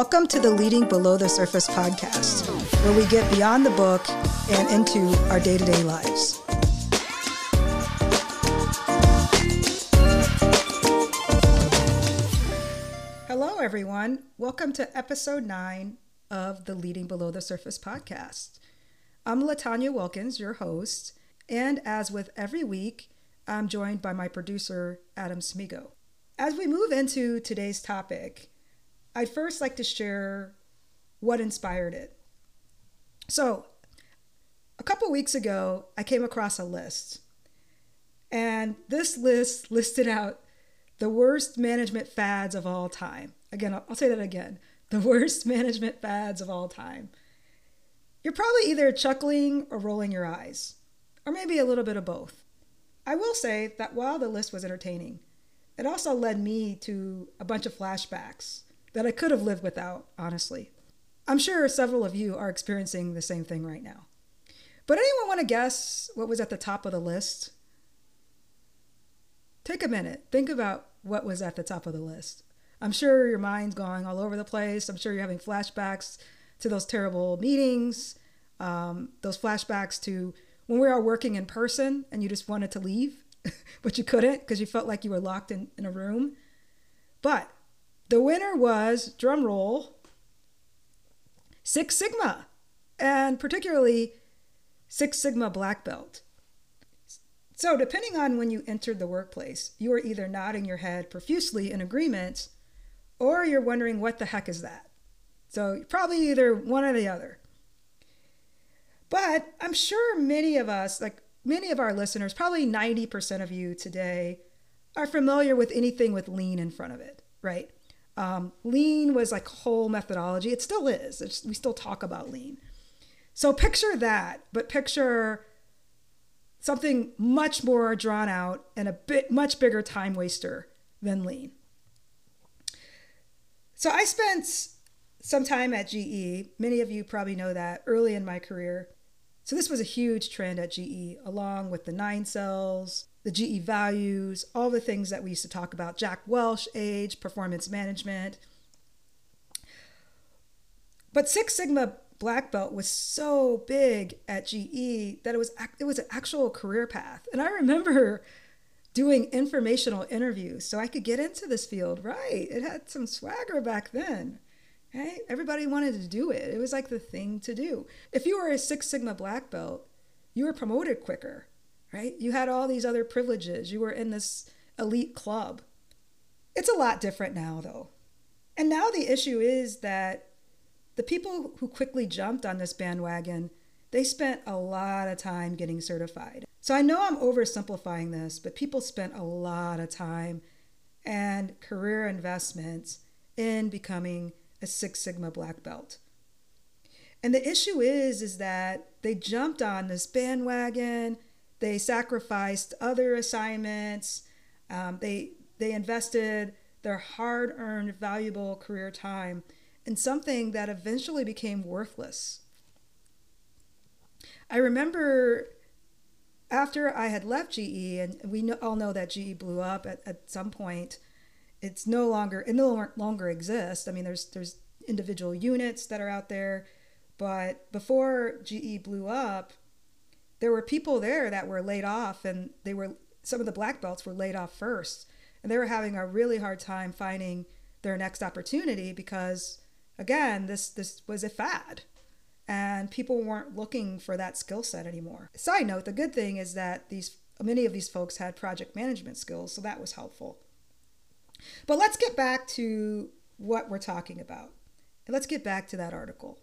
Welcome to the Leading Below the Surface podcast, where we get beyond the book and into our day to day lives. Hello, everyone. Welcome to episode nine of the Leading Below the Surface podcast. I'm LaTonya Wilkins, your host, and as with every week, I'm joined by my producer, Adam Smigo. As we move into today's topic, I'd first like to share what inspired it. So, a couple weeks ago, I came across a list, and this list listed out the worst management fads of all time. Again, I'll, say that again the worst management fads of all time. You're probably either chuckling or rolling your eyes, or maybe a little bit of both. I will say that while the list was entertaining, it also led me to a bunch of flashbacks that I could have lived without, honestly. I'm sure several of you are experiencing the same thing right now. But anyone want to guess what was at the top of the list? Take a minute. Think about what was at the top of the list. I'm sure your mind's going all over the place. I'm sure you're having flashbacks to those terrible meetings, um, those flashbacks to when we were working in person and you just wanted to leave, but you couldn't because you felt like you were locked in, in a room. But the winner was, drum roll, Six Sigma, and particularly Six Sigma Black Belt. So, depending on when you entered the workplace, you are either nodding your head profusely in agreement or you're wondering, what the heck is that? So, probably either one or the other. But I'm sure many of us, like many of our listeners, probably 90% of you today, are familiar with anything with lean in front of it, right? Um, lean was like whole methodology. It still is. It's, we still talk about lean. So picture that, but picture something much more drawn out and a bit much bigger time waster than lean. So I spent some time at GE. Many of you probably know that early in my career. So this was a huge trend at GE, along with the nine cells, the GE values, all the things that we used to talk about Jack Welch age, performance management. But Six Sigma black belt was so big at GE that it was it was an actual career path. And I remember doing informational interviews so I could get into this field. Right. It had some swagger back then. Right? Everybody wanted to do it. It was like the thing to do. If you were a Six Sigma black belt, you were promoted quicker right? You had all these other privileges. You were in this elite club. It's a lot different now, though. And now the issue is that the people who quickly jumped on this bandwagon, they spent a lot of time getting certified. So I know I'm oversimplifying this, but people spent a lot of time and career investments in becoming a Six Sigma black belt. And the issue is is that they jumped on this bandwagon they sacrificed other assignments. Um, they they invested their hard-earned, valuable career time in something that eventually became worthless. I remember after I had left GE, and we all know that GE blew up at, at some point. It's no longer it no longer exists. I mean, there's there's individual units that are out there, but before GE blew up, there were people there that were laid off and they were some of the black belts were laid off first. And they were having a really hard time finding their next opportunity because again this this was a fad. And people weren't looking for that skill set anymore. Side note the good thing is that these many of these folks had project management skills so that was helpful. But let's get back to what we're talking about. And let's get back to that article.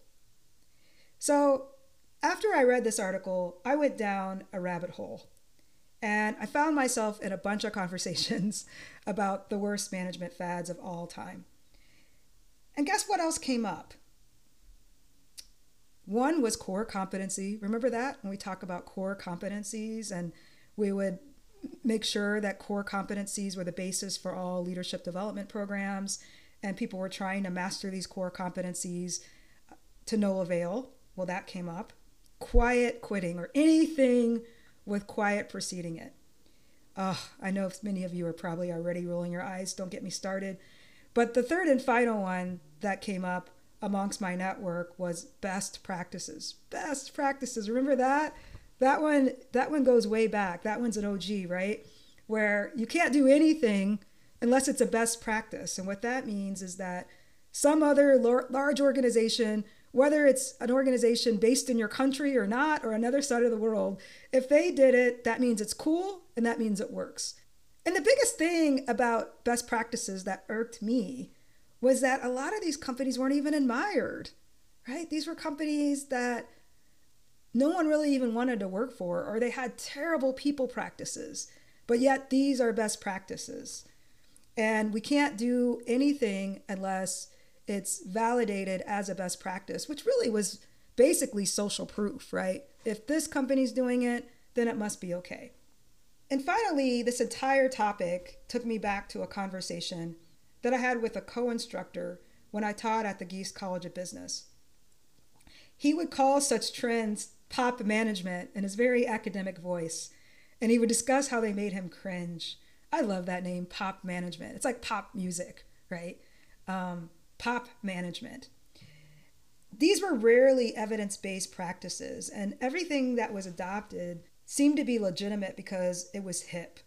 So after I read this article, I went down a rabbit hole and I found myself in a bunch of conversations about the worst management fads of all time. And guess what else came up? One was core competency. Remember that when we talk about core competencies and we would make sure that core competencies were the basis for all leadership development programs and people were trying to master these core competencies to no avail. Well, that came up quiet quitting or anything with quiet preceding it. Oh, I know many of you are probably already rolling your eyes. Don't get me started. But the third and final one that came up amongst my network was best practices. Best practices. Remember that? That one that one goes way back. That one's an OG, right? Where you can't do anything unless it's a best practice. And what that means is that some other large organization, whether it's an organization based in your country or not, or another side of the world, if they did it, that means it's cool and that means it works. And the biggest thing about best practices that irked me was that a lot of these companies weren't even admired, right? These were companies that no one really even wanted to work for, or they had terrible people practices. But yet, these are best practices. And we can't do anything unless it's validated as a best practice, which really was basically social proof, right? If this company's doing it, then it must be okay. And finally, this entire topic took me back to a conversation that I had with a co instructor when I taught at the Gies College of Business. He would call such trends pop management in his very academic voice, and he would discuss how they made him cringe. I love that name, pop management. It's like pop music, right? Um, pop management. These were rarely evidence based practices, and everything that was adopted seemed to be legitimate because it was hip.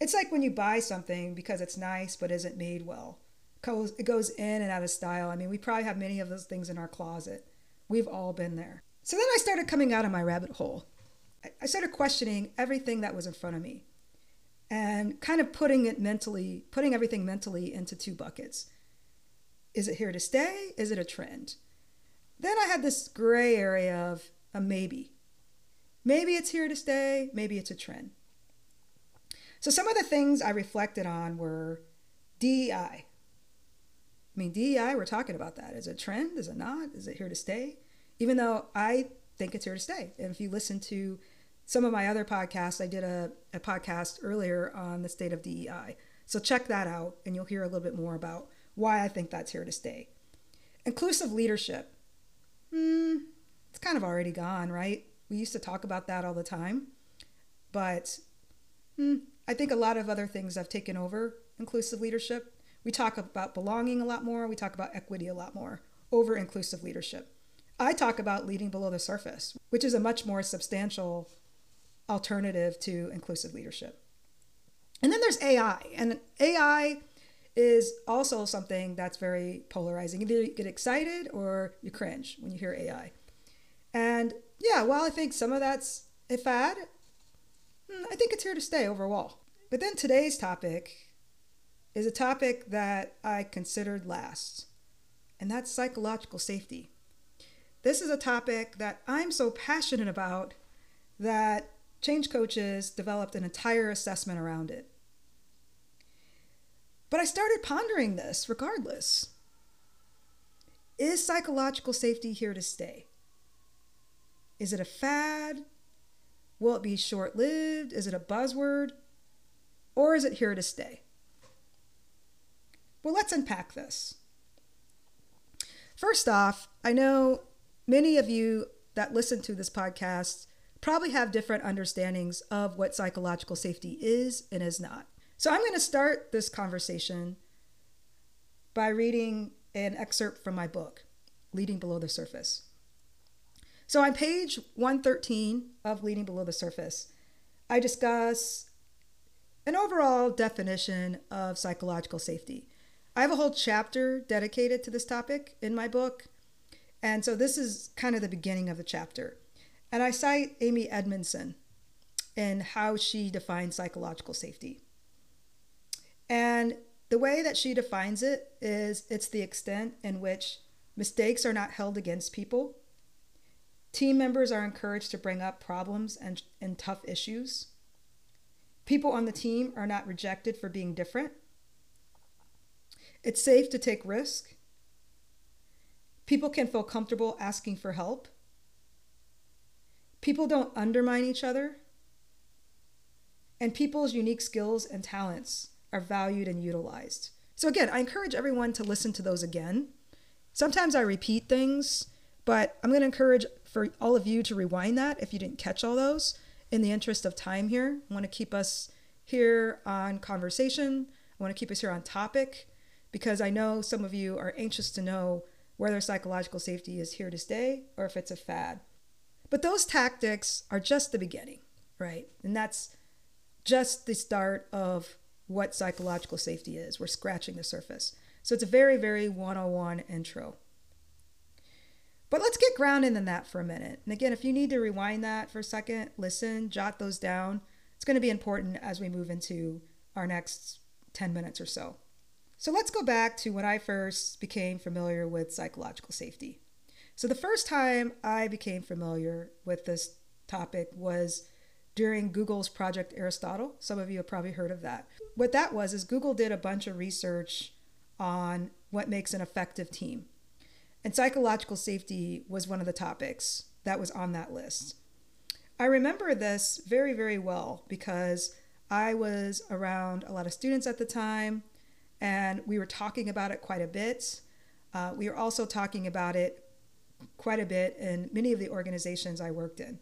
It's like when you buy something because it's nice but isn't made well. It goes in and out of style. I mean, we probably have many of those things in our closet. We've all been there. So then I started coming out of my rabbit hole. I started questioning everything that was in front of me and kind of putting it mentally, putting everything mentally into two buckets. Is it here to stay? Is it a trend? Then I had this gray area of a maybe. Maybe it's here to stay, maybe it's a trend. So some of the things I reflected on were DEI. I mean, DEI, we're talking about that. Is it a trend? Is it not? Is it here to stay? Even though I think it's here to stay. And if you listen to some of my other podcasts, I did a, a podcast earlier on the state of DEI. So check that out and you'll hear a little bit more about why I think that's here to stay. Inclusive leadership. Hmm, it's kind of already gone, right? We used to talk about that all the time. But hmm, I think a lot of other things have taken over inclusive leadership. We talk about belonging a lot more, we talk about equity a lot more over inclusive leadership. I talk about leading below the surface, which is a much more substantial alternative to inclusive leadership. And then there's AI, and AI is also something that's very polarizing. Either you get excited or you cringe when you hear AI. And yeah, while I think some of that's a fad, hmm, I think it's here to stay overall. But then today's topic is a topic that I considered last, and that's psychological safety. This is a topic that I'm so passionate about that Change Coaches developed an entire assessment around it. But I started pondering this regardless. Is psychological safety here to stay? Is it a fad? Will it be short lived? Is it a buzzword? Or is it here to stay? Well, let's unpack this. First off, I know many of you that listen to this podcast probably have different understandings of what psychological safety is and is not. So I'm going to start this conversation by reading an excerpt from my book, Leading Below the Surface. So on page 113 of Leading Below the Surface, I discuss an overall definition of psychological safety. I have a whole chapter dedicated to this topic in my book. And so this is kind of the beginning of the chapter. And I cite Amy Edmondson and how she defines psychological safety. And the way that she defines it is it's the extent in which mistakes are not held against people. Team members are encouraged to bring up problems and, and tough issues. People on the team are not rejected for being different. It's safe to take risk. People can feel comfortable asking for help. People don't undermine each other. And people's unique skills and talents are valued and utilized. So, again, I encourage everyone to listen to those again. Sometimes I repeat things, but I'm going to encourage for all of you to rewind that if you didn't catch all those in the interest of time here. I want to keep us here on conversation, I want to keep us here on topic because I know some of you are anxious to know whether psychological safety is here to stay or if it's a fad. But those tactics are just the beginning, right? And that's just the start of what psychological safety is. We're scratching the surface. So it's a very, very 101 intro. But let's get grounded in that for a minute. And again, if you need to rewind that for a second, listen, jot those down. It's going to be important as we move into our next 10 minutes or so. So let's go back to when I first became familiar with psychological safety. So the first time I became familiar with this topic was during Google's Project Aristotle. Some of you have probably heard of that. What that was is Google did a bunch of research on what makes an effective team. And psychological safety was one of the topics that was on that list. I remember this very, very well because I was around a lot of students at the time and we were talking about it quite a bit. Uh, we were also talking about it quite a bit in many of the organizations I worked in.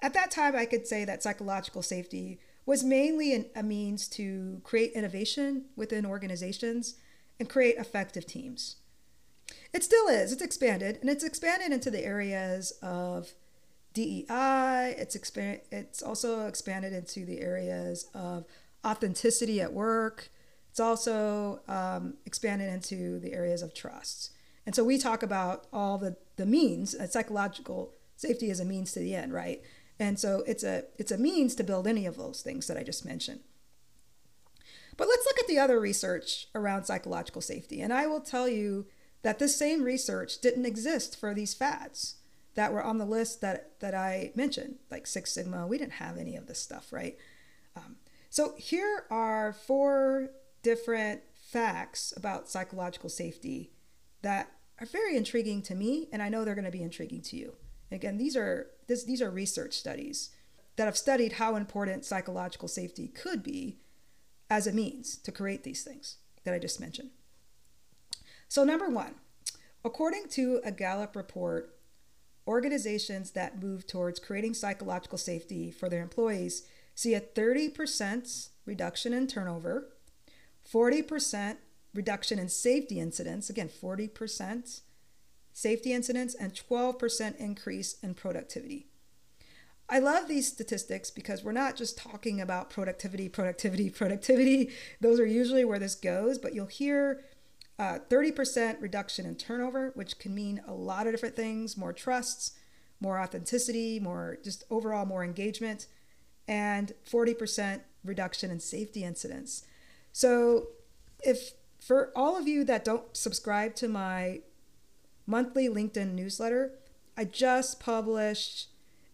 At that time, I could say that psychological safety was mainly an, a means to create innovation within organizations and create effective teams. It still is. It's expanded, and it's expanded into the areas of DEI. It's expand. It's also expanded into the areas of authenticity at work. It's also um, expanded into the areas of trust. And so we talk about all the the means. Uh, psychological safety is a means to the end, right? And so it's a it's a means to build any of those things that I just mentioned. But let's look at the other research around psychological safety. And I will tell you that this same research didn't exist for these fads that were on the list that, that I mentioned, like Six Sigma. We didn't have any of this stuff, right? Um, so here are four different facts about psychological safety that are very intriguing to me, and I know they're going to be intriguing to you. Again, these are this, these are research studies that have studied how important psychological safety could be as a means to create these things that I just mentioned. So, number one, according to a Gallup report, organizations that move towards creating psychological safety for their employees see a 30% reduction in turnover, 40% reduction in safety incidents, again, 40% safety incidents, and 12% increase in productivity. I love these statistics because we're not just talking about productivity, productivity, productivity. Those are usually where this goes, but you'll hear uh, 30% reduction in turnover, which can mean a lot of different things more trusts, more authenticity, more just overall more engagement, and 40% reduction in safety incidents. So, if for all of you that don't subscribe to my monthly LinkedIn newsletter, I just published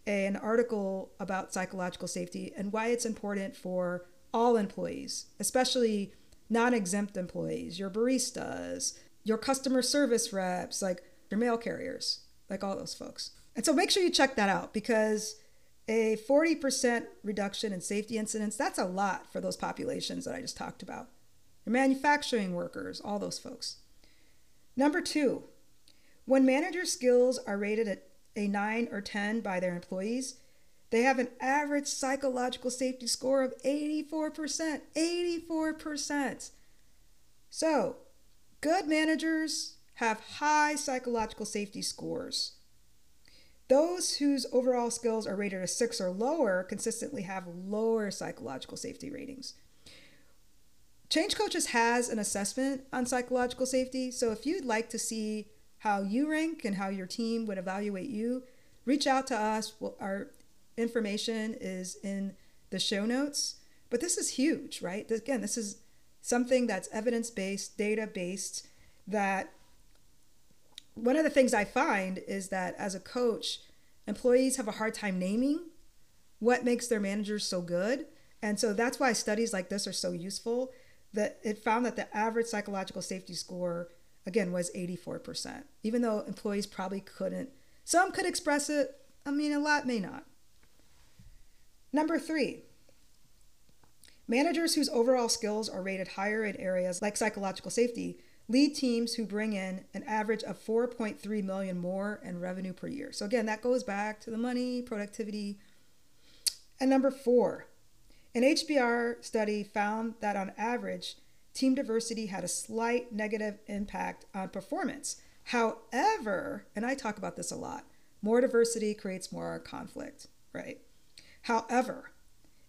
an article about psychological safety and why it's important for all employees, especially non exempt employees, your baristas, your customer service reps, like your mail carriers, like all those folks. And so make sure you check that out because a 40% reduction in safety incidents, that's a lot for those populations that I just talked about. Your manufacturing workers, all those folks. Number two, when manager skills are rated at a 9 or 10 by their employees, they have an average psychological safety score of 84%. 84%. So, good managers have high psychological safety scores. Those whose overall skills are rated a 6 or lower consistently have lower psychological safety ratings. Change Coaches has an assessment on psychological safety, so if you'd like to see how you rank and how your team would evaluate you, reach out to us. Our information is in the show notes. But this is huge, right? Again, this is something that's evidence based, data based, that one of the things I find is that as a coach, employees have a hard time naming what makes their managers so good. And so that's why studies like this are so useful. That it found that the average psychological safety score, again, was 84%, even though employees probably couldn't. Some could express it, I mean, a lot may not. Number three, managers whose overall skills are rated higher in areas like psychological safety lead teams who bring in an average of 4.3 million more in revenue per year. So again, that goes back to the money, productivity. And number four, an HBR study found that on average, team diversity had a slight negative impact on performance. However, and I talk about this a lot, more diversity creates more conflict, right? However,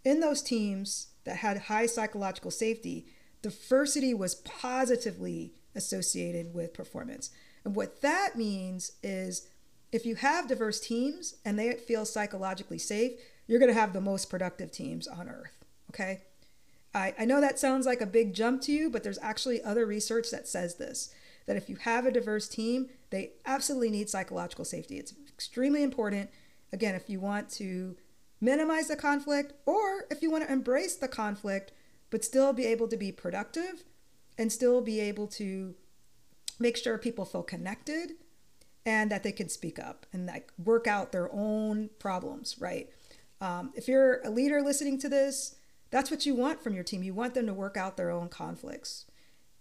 in those teams that had high psychological safety, diversity was positively associated with performance. And what that means is if you have diverse teams and they feel psychologically safe, you're going to have the most productive teams on earth. Okay. I, I know that sounds like a big jump to you, but there's actually other research that says this that if you have a diverse team, they absolutely need psychological safety. It's extremely important. Again, if you want to minimize the conflict or if you want to embrace the conflict, but still be able to be productive and still be able to make sure people feel connected and that they can speak up and like work out their own problems, right? Um, if you're a leader listening to this, that's what you want from your team. You want them to work out their own conflicts.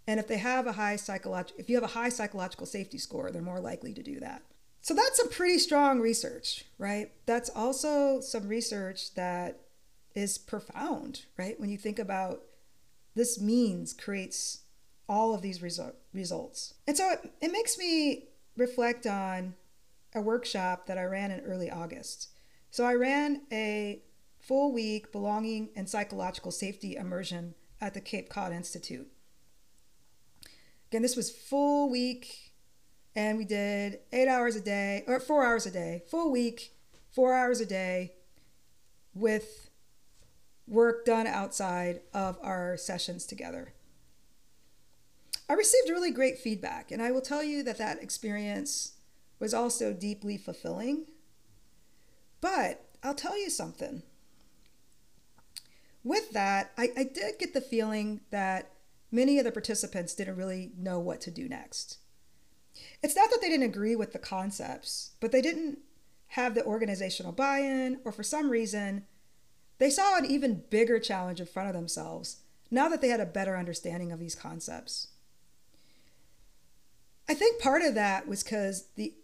And if they have a high psychological, if you have a high psychological safety score, they're more likely to do that. So that's some pretty strong research, right? That's also some research that is profound, right? When you think about this means creates all of these resu- results. And so it, it makes me reflect on a workshop that I ran in early August. So I ran a full week belonging and psychological safety immersion at the Cape Cod Institute. Again, this was full week, and we did eight hours a day, or four hours a day, full week, four hours a day, with work done outside of our sessions together. I received really great feedback, and I will tell you that that experience was also deeply fulfilling. But I'll tell you something. With that, I, I did get the feeling that many of the participants didn't really know what to do next. It's not that they didn't agree with the concepts, but they didn't have the organizational buy in, or for some reason, they saw an even bigger challenge in front of themselves now that they had a better understanding of these concepts. I think part of that was because the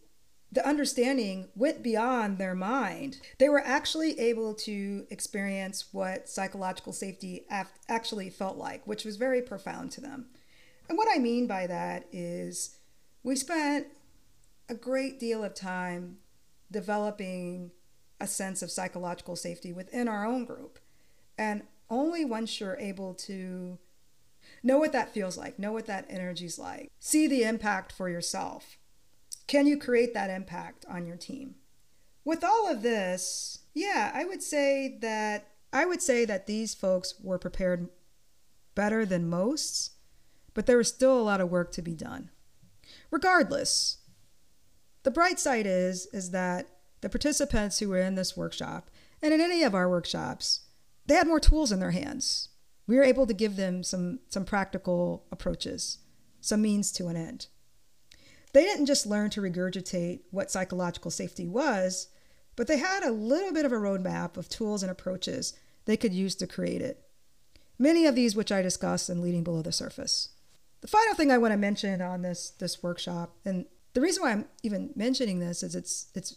the understanding went beyond their mind. They were actually able to experience what psychological safety actually felt like, which was very profound to them. And what I mean by that is we spent a great deal of time developing a sense of psychological safety within our own group. And only once you're able to Know what that feels like, know what that energy's like. See the impact for yourself. Can you create that impact on your team? With all of this, yeah, I would say that I would say that these folks were prepared better than most, but there was still a lot of work to be done. Regardless, the bright side is is that the participants who were in this workshop and in any of our workshops, they had more tools in their hands we were able to give them some some practical approaches, some means to an end. They didn't just learn to regurgitate what psychological safety was, but they had a little bit of a roadmap of tools and approaches they could use to create it. Many of these which I discussed in Leading Below the Surface. The final thing I want to mention on this this workshop, and the reason why I'm even mentioning this is it's it's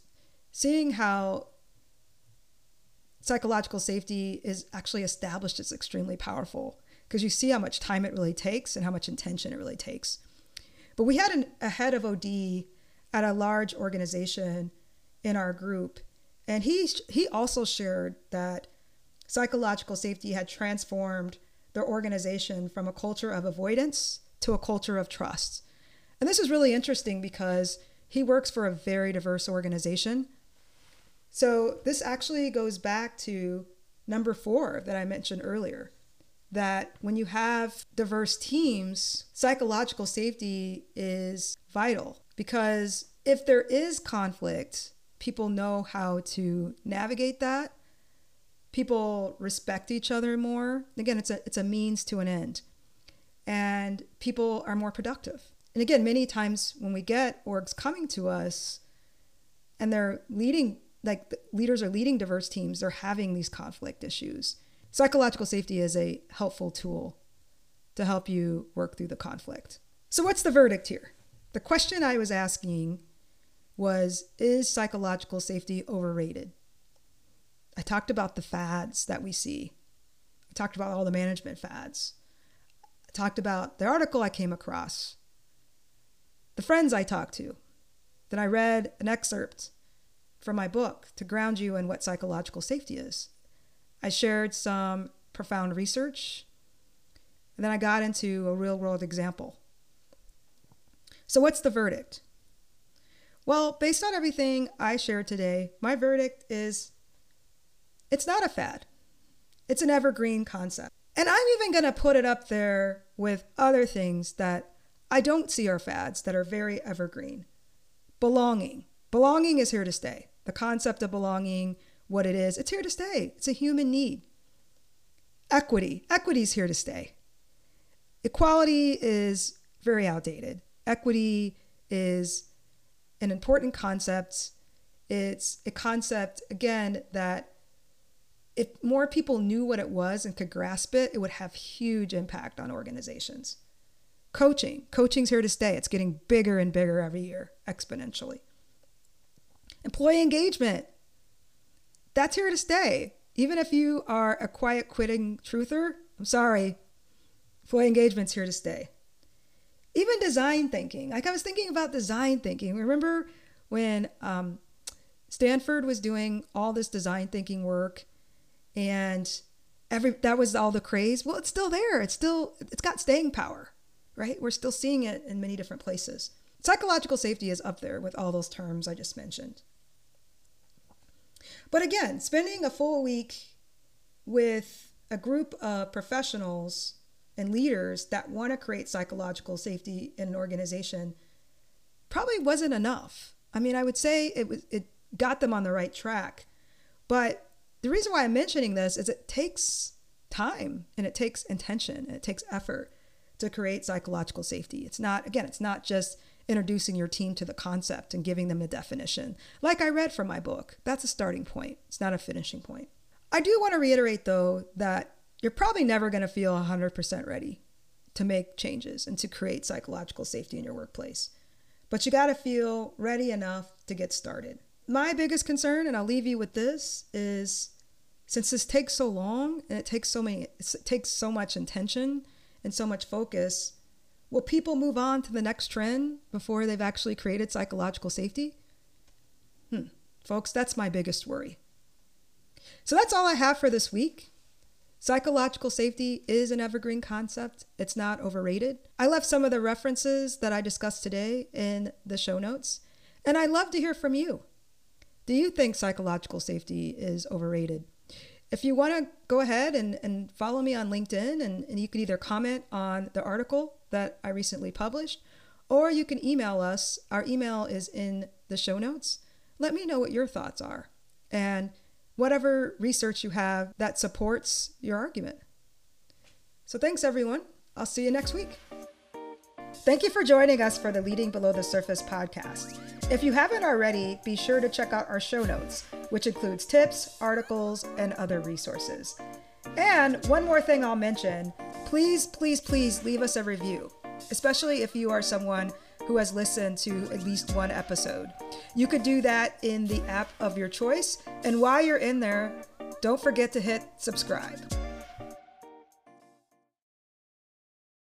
seeing how psychological safety is actually established is extremely powerful because you see how much time it really takes and how much intention it really takes. But we had an, a head of OD at a large organization in our group, and he he also shared that psychological safety had transformed their organization from a culture of avoidance to a culture of trust. And this is really interesting because he works for a very diverse organization so this actually goes back to number four that I mentioned earlier that when you have diverse teams, psychological safety is vital because if there is conflict, people know how to navigate that. People respect each other more. Again, it's a it's a means to an end. And people are more productive. And again, many times when we get orgs coming to us and they're leading like leaders are leading diverse teams, they're having these conflict issues. Psychological safety is a helpful tool to help you work through the conflict. So, what's the verdict here? The question I was asking was Is psychological safety overrated? I talked about the fads that we see, I talked about all the management fads. I talked about the article I came across, the friends I talked to. Then I read an excerpt from my book to ground you in what psychological safety is. I shared some profound research, and then I got into a real world example. So, what's the verdict? Well, based on everything I shared today, my verdict is it's not a fad, it's an evergreen concept. And I'm even going to put it up there with other things that I don't see are fads that are very evergreen. Belonging. Belonging is here to stay. The concept of belonging, what it is, it's here to stay. It's a human need. Equity. Equity is here to stay. Equality is very outdated. Equity is an important concept. It's a concept, again, that if more people knew what it was and could grasp it, it would have huge impact on organizations. Coaching. Coaching's here to stay. It's getting bigger and bigger every year, exponentially. Employee engagement. That's here to stay. Even if you are a quiet quitting truther, I'm sorry, employee engagement's here to stay. Even design thinking. Like I was thinking about design thinking. Remember when um, Stanford was doing all this design thinking work and every that was all the craze well it's still there it's still it's got staying power right we're still seeing it in many different places psychological safety is up there with all those terms i just mentioned but again spending a full week with a group of professionals and leaders that want to create psychological safety in an organization probably wasn't enough i mean i would say it was it got them on the right track but the reason why I'm mentioning this is it takes time and it takes intention and it takes effort to create psychological safety. It's not, again, it's not just introducing your team to the concept and giving them the definition. Like I read from my book, that's a starting point, it's not a finishing point. I do want to reiterate, though, that you're probably never going to feel 100% ready to make changes and to create psychological safety in your workplace. But you got to feel ready enough to get started. My biggest concern, and I'll leave you with this, is since this takes so long and it takes so many it takes so much intention and so much focus will people move on to the next trend before they've actually created psychological safety? Hmm. folks that's my biggest worry. So that's all i have for this week. Psychological safety is an evergreen concept. It's not overrated. I left some of the references that i discussed today in the show notes and i'd love to hear from you. Do you think psychological safety is overrated if you want to go ahead and, and follow me on LinkedIn, and, and you can either comment on the article that I recently published, or you can email us. Our email is in the show notes. Let me know what your thoughts are and whatever research you have that supports your argument. So, thanks everyone. I'll see you next week. Thank you for joining us for the Leading Below the Surface podcast. If you haven't already, be sure to check out our show notes which includes tips, articles, and other resources. And one more thing I'll mention please, please, please leave us a review, especially if you are someone who has listened to at least one episode. You could do that in the app of your choice. And while you're in there, don't forget to hit subscribe.